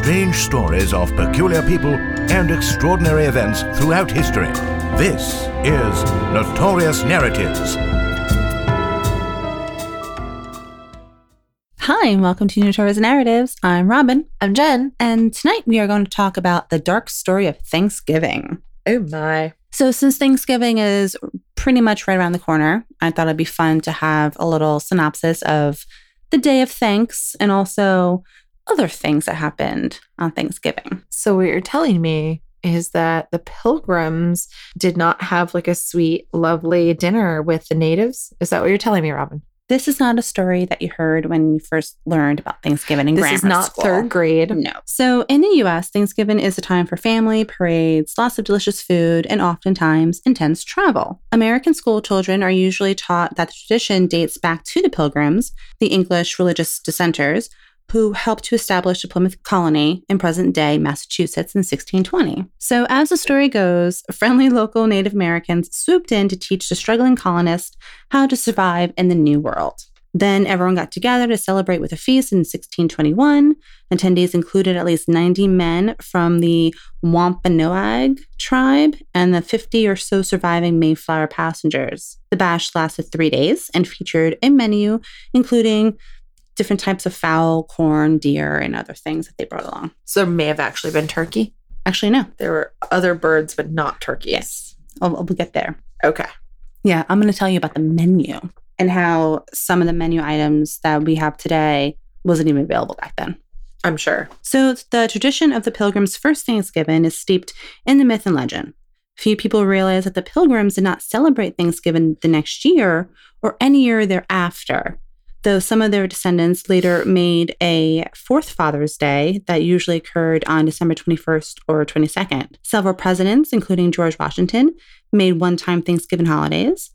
strange stories of peculiar people and extraordinary events throughout history. This is Notorious Narratives. Hi, and welcome to Notorious Narratives. I'm Robin. I'm Jen. And tonight we are going to talk about the dark story of Thanksgiving. Oh my. So, since Thanksgiving is pretty much right around the corner, I thought it'd be fun to have a little synopsis of the day of thanks and also other things that happened on Thanksgiving. So, what you're telling me is that the pilgrims did not have like a sweet, lovely dinner with the natives? Is that what you're telling me, Robin? This is not a story that you heard when you first learned about Thanksgiving in This grammar is not school. third grade. No. So in the US, Thanksgiving is a time for family, parades, lots of delicious food, and oftentimes intense travel. American school children are usually taught that the tradition dates back to the Pilgrims, the English religious dissenters, who helped to establish the Plymouth colony in present day Massachusetts in 1620. So, as the story goes, friendly local Native Americans swooped in to teach the struggling colonists how to survive in the New World. Then everyone got together to celebrate with a feast in 1621. Attendees included at least 90 men from the Wampanoag tribe and the 50 or so surviving Mayflower passengers. The bash lasted three days and featured a menu including different types of fowl, corn, deer, and other things that they brought along. So, it may have actually been turkey. Actually, no. There were other birds, but not turkeys. Yes. I'll, we'll get there. Okay. Yeah, I'm going to tell you about the menu and how some of the menu items that we have today wasn't even available back then. I'm sure. So, the tradition of the Pilgrims' first Thanksgiving is steeped in the myth and legend. Few people realize that the Pilgrims did not celebrate Thanksgiving the next year or any year thereafter, though some of their descendants later made a Forefathers' Day that usually occurred on December 21st or 22nd. Several presidents, including George Washington, made one time Thanksgiving holidays.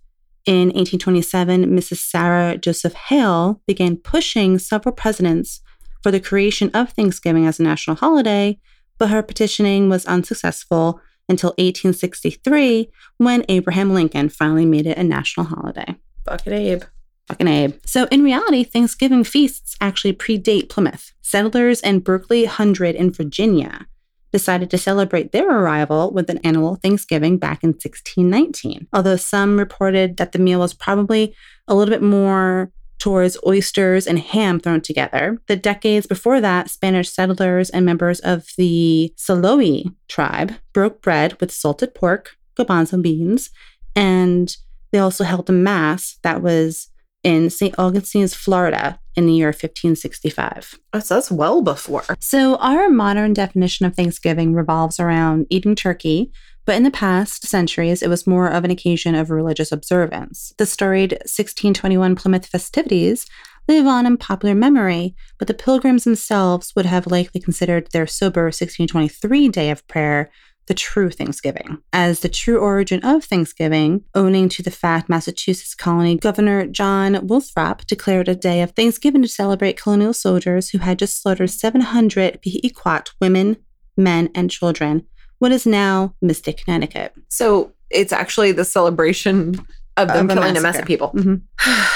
In 1827, Mrs. Sarah Joseph Hale began pushing several presidents for the creation of Thanksgiving as a national holiday, but her petitioning was unsuccessful until 1863 when Abraham Lincoln finally made it a national holiday. Bucket Abe. Fucking Abe. So, in reality, Thanksgiving feasts actually predate Plymouth. Settlers in Berkeley Hundred in Virginia decided to celebrate their arrival with an annual Thanksgiving back in 1619. Although some reported that the meal was probably a little bit more towards oysters and ham thrown together. The decades before that, Spanish settlers and members of the Seloy tribe broke bread with salted pork, garbanzo beans, and they also held a mass that was in St. Augustine's, Florida in the year 1565. Oh, that's well before. So, our modern definition of Thanksgiving revolves around eating turkey, but in the past centuries, it was more of an occasion of religious observance. The storied 1621 Plymouth festivities live on in popular memory, but the pilgrims themselves would have likely considered their sober 1623 day of prayer the true Thanksgiving. As the true origin of Thanksgiving, owning to the fact Massachusetts colony Governor John Winthrop declared a day of Thanksgiving to celebrate colonial soldiers who had just slaughtered 700 Pequot women, men, and children, what is now Mystic, Connecticut. So, it's actually the celebration of them Of killing a mess of people. Mhm.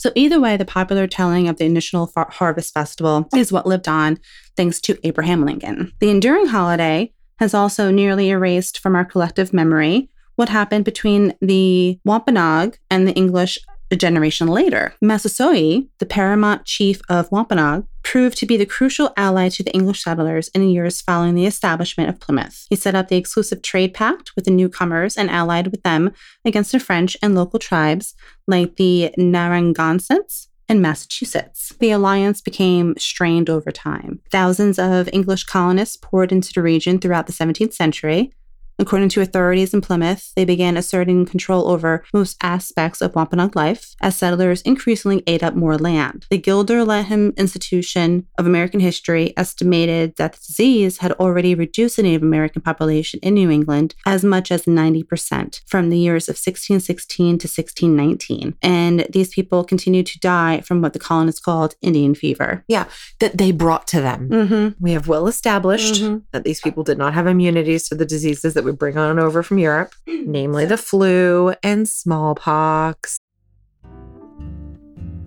So, either way, the popular telling of the initial far- harvest festival is what lived on thanks to Abraham Lincoln. The enduring holiday has also nearly erased from our collective memory what happened between the Wampanoag and the English a generation later. Massasoit, the paramount chief of Wampanoag, proved to be the crucial ally to the English settlers in the years following the establishment of Plymouth. He set up the exclusive trade pact with the newcomers and allied with them against the French and local tribes like the Narragansetts and Massachusetts. The alliance became strained over time. Thousands of English colonists poured into the region throughout the 17th century. According to authorities in Plymouth, they began asserting control over most aspects of Wampanoag life as settlers increasingly ate up more land. The Gilder Lehrman Institution of American History estimated that the disease had already reduced the Native American population in New England as much as 90% from the years of 1616 to 1619. And these people continued to die from what the colonists called Indian fever. Yeah, that they brought to them. Mm-hmm. We have well established Mhm. that these people did not have immunities to the diseases that we bring on over from Europe, namely the flu and smallpox.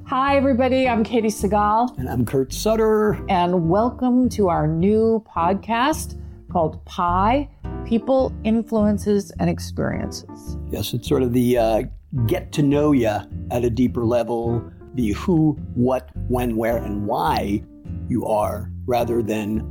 Hi, everybody. I'm Katey Sagal, And I'm Kurt Sutter. and welcome to our new podcast called Pi People, Influences, and Experiences. Yes, it's sort of the uh, get to know you at a deeper level, the who, what, when, where, and why you are, rather than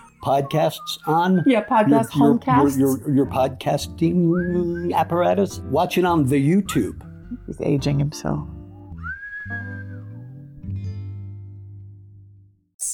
podcasts on. Yeah, podcast, your, homecasts. your, your, your podcasting apparatus. Watch it on the YouTube. He's aging himself.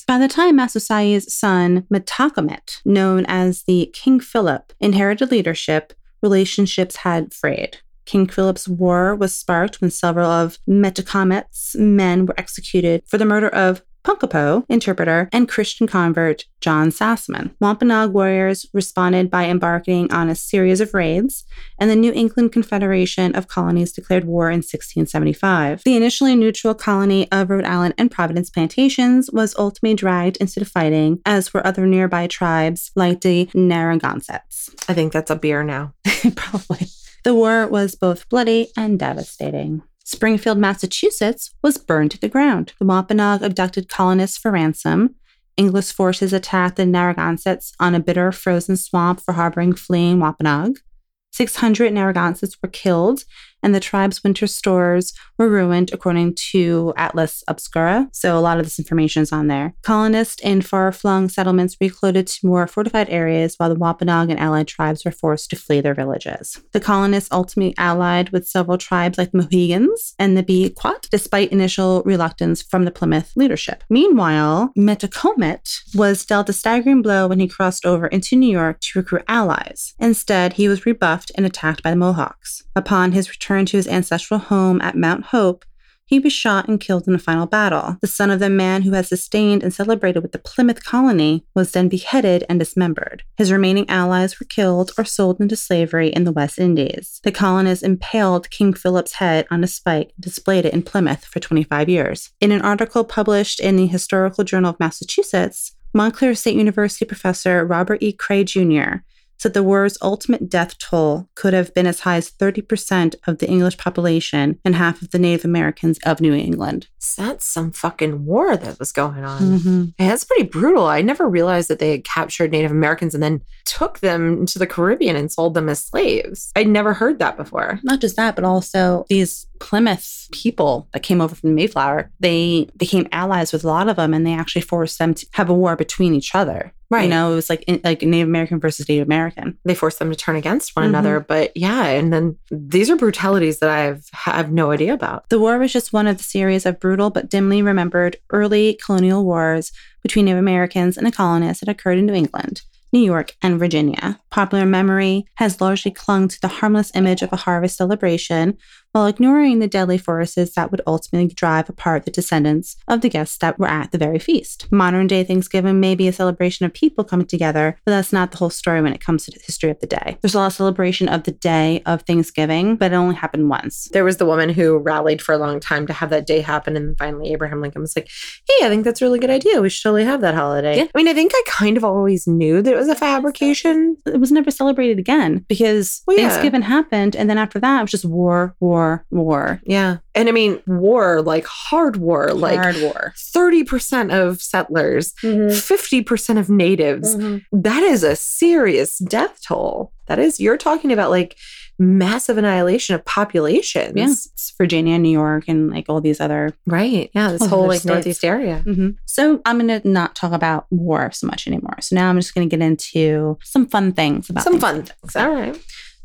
By the time Massasoit's son, Metacomet, known as the King Philip, inherited leadership, relationships had frayed. King Philip's war was sparked when several of Metacomet's men were executed for the murder of Punkapo, interpreter, and Christian convert John Sassamon. Wampanoag warriors responded by embarking on a series of raids, and the New England Confederation of Colonies declared war in 1675. The initially neutral colony of Rhode Island and Providence Plantations was ultimately dragged into the fighting, as were other nearby tribes like the Narragansetts. I think that's a beer now. Probably. The war was both bloody and devastating. Springfield, Massachusetts was burned to the ground. The Wampanoag abducted colonists for ransom. English forces attacked the Narragansetts on a bitter frozen swamp for harboring fleeing Wampanoag. 600 Narragansetts were killed, and the tribe's winter stores were ruined, according to Atlas Obscura. So, a lot of this information is on there. Colonists in far flung settlements recloaded to more fortified areas, while the Wampanoag and allied tribes were forced to flee their villages. The colonists ultimately allied with several tribes like the Mohegans and the Pequot, despite initial reluctance from the Plymouth leadership. Meanwhile, Metacomet was dealt a staggering blow when he crossed over into New York to recruit allies. Instead, he was rebuffed and attacked by the Mohawks. Upon his return to his ancestral home at Mount Hope, he was shot and killed in a final battle. The son of the man who had sustained and celebrated with the Plymouth colony was then beheaded and dismembered. His remaining allies were killed or sold into slavery in the West Indies. The colonists impaled King Philip's head on a spike and displayed it in Plymouth for 25 years. In an article published in the Historical Journal of Massachusetts, Montclair State University professor Robert E. Cray Jr. said the war's ultimate death toll could have been as high as 30% of the English population and half of the Native Americans of New England. That's some fucking war that was going on. Mm-hmm. Yeah, that's pretty brutal. I never realized that they had captured Native Americans and then took them to the Caribbean and sold them as slaves. I'd never heard that before. Not just that, but also these Plymouth people that came over from the Mayflower, they became allies with a lot of them and they actually forced them to have a war between each other. You Right. know, it was like in, like Native American versus Native American. They forced them to turn against one Mhm. another. But yeah, and then these are brutalities that I've have no idea about. The war was just one of the series of brutal but dimly remembered early colonial wars between Native Americans and the colonists that occurred in New England, New York, and Virginia. Popular memory has largely clung to the harmless image of a harvest celebration while ignoring the deadly forces that would ultimately drive apart the descendants of the guests that were at the very feast. Modern day Thanksgiving may be a celebration of people coming together, but that's not the whole story when it comes to the history of the day. There's a lot of celebration of the day of Thanksgiving, but it only happened once. There was the woman who rallied for a long time to have that day happen. And then finally, Abraham Lincoln was like, hey, I think that's a really good idea. We should totally have that holiday. Yeah. I mean, I think I kind of always knew that it was a fabrication. it was never celebrated again because Well, yeah. Thanksgiving happened, and then after that, it was just war, war, war, War. Yeah. And I mean, war, like hard war, like hard war. 30% of settlers, 50% of natives. That is a serious death toll. That is, you're talking about like massive annihilation of populations. Yeah, it's Virginia, New York, and like all these other. Right. Yeah. This whole like states. Northeast area. Mhm. So I'm gonna not talk about war so much anymore. So now I'm just gonna get into some fun things about Some fun things. All right.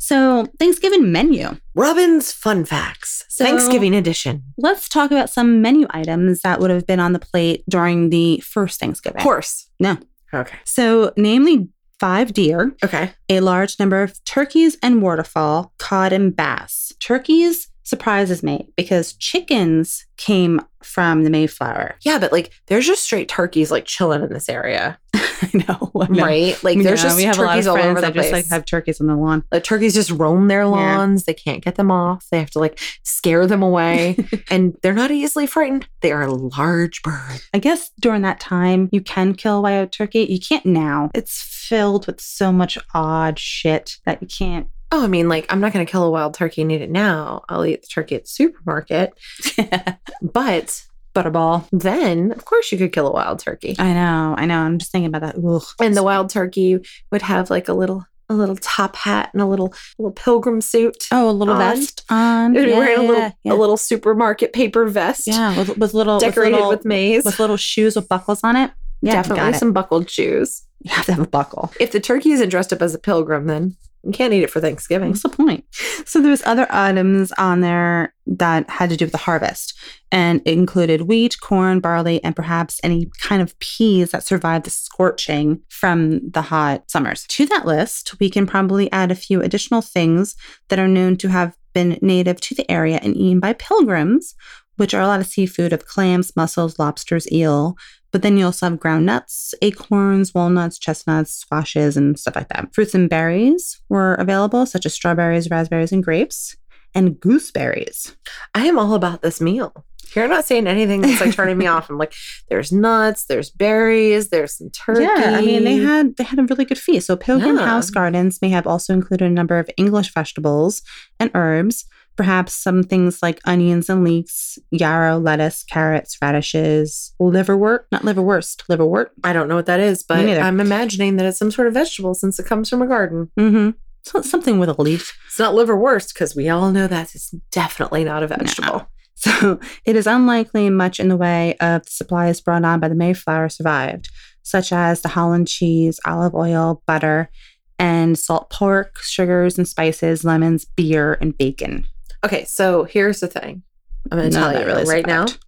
So Thanksgiving menu. Robin's fun facts. So- Thanksgiving edition. Let's talk about some menu items that would have been on the plate during the first Thanksgiving. Horse. No. Okay. So namely five deer, Okay. a large number of turkeys and waterfowl, cod and bass. Turkeys surprises me because chickens came from the Mayflower. Yeah, but like there's just straight turkeys like chilling in this area, I know, I know. right? Like there's Yeah, just we have a lot of turkeys all over the that place. just like have turkeys on the lawn. Like turkeys just roam their lawns. They can't get them off. They have to like scare them away. and they're not easily frightened. They are a large birds. I guess during that time you can kill a wild turkey. You can't now. It's filled with so much odd shit that you can't. Oh, I mean, like, I'm not going to kill a wild turkey and eat it now. I'll eat the turkey at the supermarket. But Butterball. then, of course, you could kill a wild turkey. I know, I know. I'm just thinking about that. Ugh. And the wild turkey would have like a little a little top hat and a little little pilgrim suit. oh, a little on. vest on. Yeah, wearing a little yeah. a little supermarket paper vest. yeah, with, with little Decorated with little, with maize. with little shoes with buckles on it. Yeah, Definitely some buckled shoes. You have to have a buckle. If the turkey isn't dressed up as a pilgrim, then you can't eat it for Thanksgiving. What's the point? So there's other items on there that had to do with the harvest, and it included wheat, corn, barley, and perhaps any kind of peas that survived the scorching from the hot summers. To that list, we can probably add a few additional things that are known to have been native to the area and eaten by pilgrims, which are a lot of seafood of clams, mussels, lobsters, eel. But then you also have ground nuts, acorns, walnuts, chestnuts, squashes, and stuff like that. Fruits and berries were available, such as strawberries, raspberries, and grapes, and gooseberries. I am all about this meal. You're not saying anything that's like turning me off. I'm like, there's nuts, there's berries, there's some turkey. Yeah, I mean they had they had a really good feast. So Pilgrim Yeah. House Gardens may have also included a number of English vegetables and herbs, perhaps some things like onions and leeks, yarrow, lettuce, carrots, radishes, liverwort, not liverwurst, liverwort. I don't know what that is, but. I'm imagining that it's some sort of vegetable since it comes from a garden. Mm-hmm. So something with a leaf. It's not liverwurst because we all know that it's definitely not a vegetable. So it is unlikely much in the way of the supplies brought on by the Mayflower survived, such as the Holland cheese, olive oil, butter, and salt pork, sugars and spices, lemons, beer, and bacon. Okay, so here's the thing. I'm going to tell you really right now survived.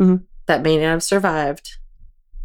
Mm-hmm. Mm-hmm. that may not have survived,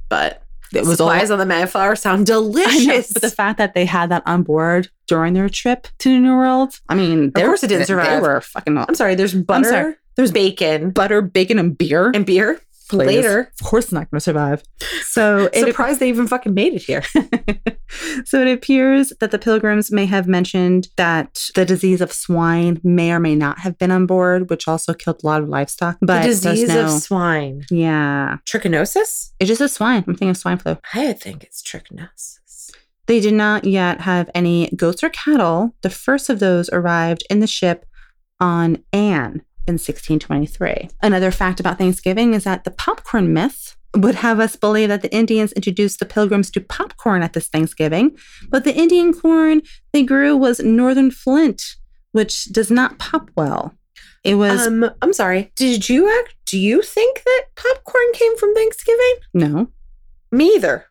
but It was all on the Mayflower sound I know, delicious. but the fact that they had that on board during their trip to the New World, I mean, they course it didn't they- They were fucking I'm sorry, there's butter, sorry. there's bacon, butter, bacon, and beer. and beer Please. later. Of course, not going to survive. So it Surprised they even fucking made it here. so it appears that the pilgrims may have mentioned that the disease of swine may or may not have been on board, which also killed a lot of livestock. But the disease no, of swine. yeah, Trichinosis? it's just a swine. I'm thinking of swine flu. I think it's trichinosis. They did not yet have any goats or cattle. The first of those arrived in the ship on Anne in 1623. Another fact about Thanksgiving is that the popcorn myth would have us believe that the Indians introduced the pilgrims to popcorn at this Thanksgiving, but the Indian corn they grew was northern flint, which does not pop well. It was Um, I'm sorry. Did you act? Do you think that popcorn came from Thanksgiving? no. Me either.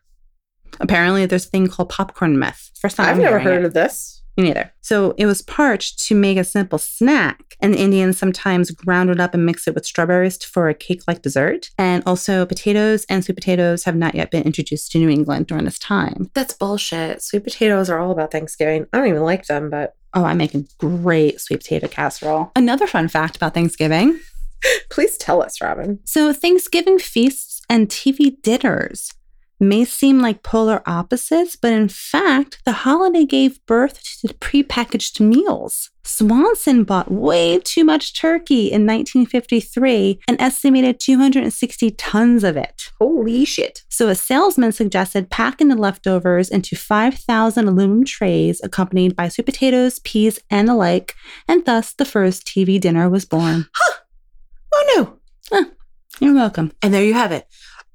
Apparently, there's a thing called popcorn myth. First time I've I'm never hearing it. heard of this. Me neither. So it was parched to make a simple snack, and the Indians sometimes ground it up and mixed it with strawberries for a cake-like dessert. And also, potatoes and sweet potatoes have not yet been introduced to New England during this time. That's bullshit. Sweet potatoes are all about Thanksgiving. I don't even like them, but Oh, I make a great sweet potato casserole. Another fun fact about Thanksgiving. please tell us, Robin. So, Thanksgiving feasts and TV dinners may seem like polar opposites, but in fact, the holiday gave birth to prepackaged meals. Swanson bought way too much turkey in 1953 and estimated 260 tons of it. Holy shit. So, a salesman suggested packing the leftovers into 5,000 aluminum trays accompanied by sweet potatoes, peas, and the like, and thus the first TV dinner was born. Huh. Oh no. Huh. You're welcome. And there you have it.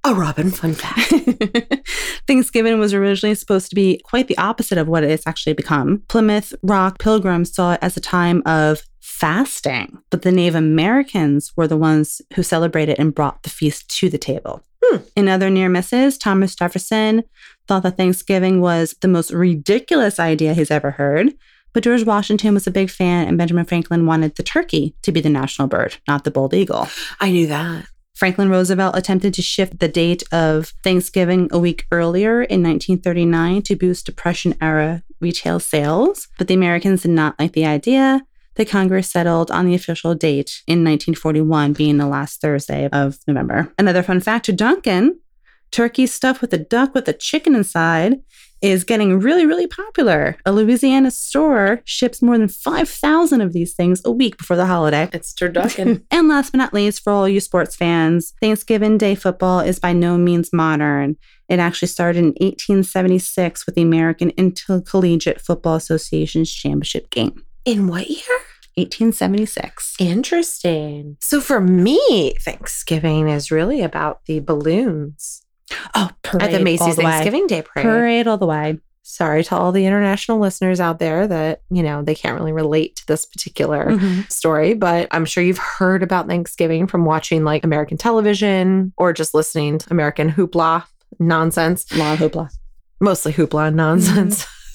A Robin fun fact. Thanksgiving was originally supposed to be quite the opposite of what it's actually become. Plymouth Rock pilgrims saw it as a time of fasting, but the Native Americans were the ones who celebrated and brought the feast to the table. Hmm. In other near misses, Thomas Jefferson thought that Thanksgiving was the most ridiculous idea he's ever heard. But George Washington was a big fan, and Benjamin Franklin wanted the turkey to be the national bird, not the bald eagle. I knew that. Franklin Roosevelt attempted to shift the date of Thanksgiving a week earlier in 1939 to boost Depression era retail sales, but the Americans did not like the idea. the Congress settled on the official date in 1941 being the last Thursday of November. Another fun fact turducken turkey stuffed with a duck with a chicken inside is getting really, really popular. A Louisiana store ships more than 5,000 of these things a week before the holiday. It's turducken. and last but not least, for all you sports fans, Thanksgiving Day football is by no means modern. It actually started in 1876 with the American Intercollegiate Football Association's championship game. In what year? 1876. Interesting. So for me, Thanksgiving is really about the balloons Oh, parade at the all Macy's the way. Thanksgiving Day parade. Parade all the way. Sorry to all the international listeners out there that, you know, they can't really relate to this particular Mhm. story, but I'm sure you've heard about Thanksgiving from watching like American television or just listening to American hoopla nonsense. Long hoopla. mostly hoopla nonsense.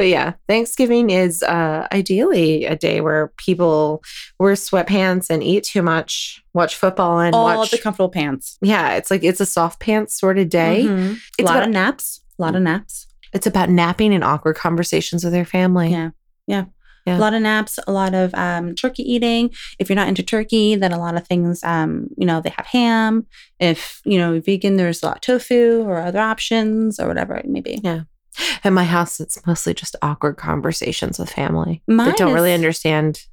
but yeah, Thanksgiving is uh, ideally a day where people wear sweatpants and eat too much, watch football and All watch. the comfortable pants. yeah, it's like it's a soft pants sort of day. Mhm. A It's lot about, of naps. A lot of naps. it's about napping and awkward conversations with your family. Yeah. Yeah. Yeah. A lot of naps, a lot of um, turkey eating. If you're not into turkey, then a lot of things, um, you know, they have ham. If, you know, vegan, there's a lot of tofu or other options or whatever it may be. Yeah. At my house, it's mostly just awkward conversations with family Mine that don't really understand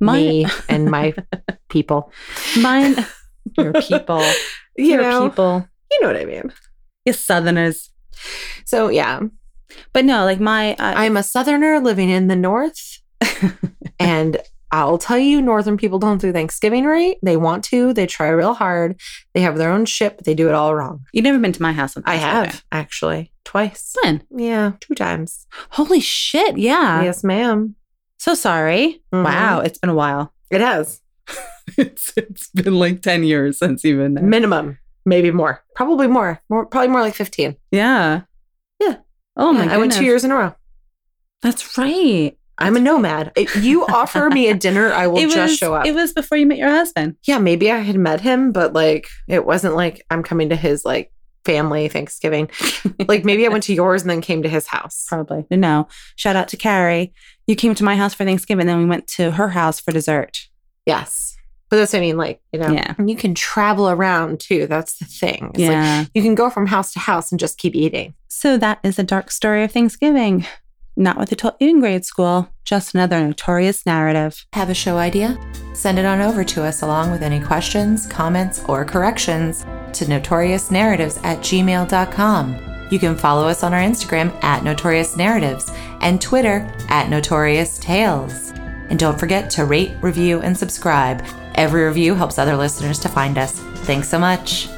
Mine, me and my people. mine, your people, You your know, people, you know what I mean. you Southerners. So yeah, But no, like my, uh, I'm a southerner living in the north. and I'll tell you, northern people don't do Thanksgiving right. They want to, they try real hard. They have their own shit, but they do it all wrong. you've never been to my house. on I have actually twice. When? Yeah, two times. Holy shit. Yeah. yes, ma'am. So sorry. Mhm. Wow. It's been a while. It has it's, it's been like 10 years since even. minimum, maybe more, probably more, more, probably more like 15. Yeah. Yeah. Oh my Yeah, god. I went two years in a row. That's right. I'm a nomad. If you offer me a dinner, I will it just show up. It was before you met your husband. yeah, maybe I had met him, but like it wasn't like I'm coming to his like family Thanksgiving. like maybe I went to yours and then came to his house. Probably. No. Shout out to Carrie. You came to my house for Thanksgiving, then we went to her house for dessert. Yes. But that's what I mean, like, you know, Yeah. you can travel around too. That's the thing. It's like yeah. you can go from house to house and just keep eating. so that is the dark story of Thanksgiving. Not they taught you in grade school, just another notorious narrative. Have a show idea? Send it on over to us along with any questions, comments, or corrections to notoriousnarratives at gmail.com. You can follow us on our Instagram at Notorious Narratives and Twitter at Notorious Tales. And don't forget to rate, review, and subscribe. Every review helps other listeners to find us. Thanks so much.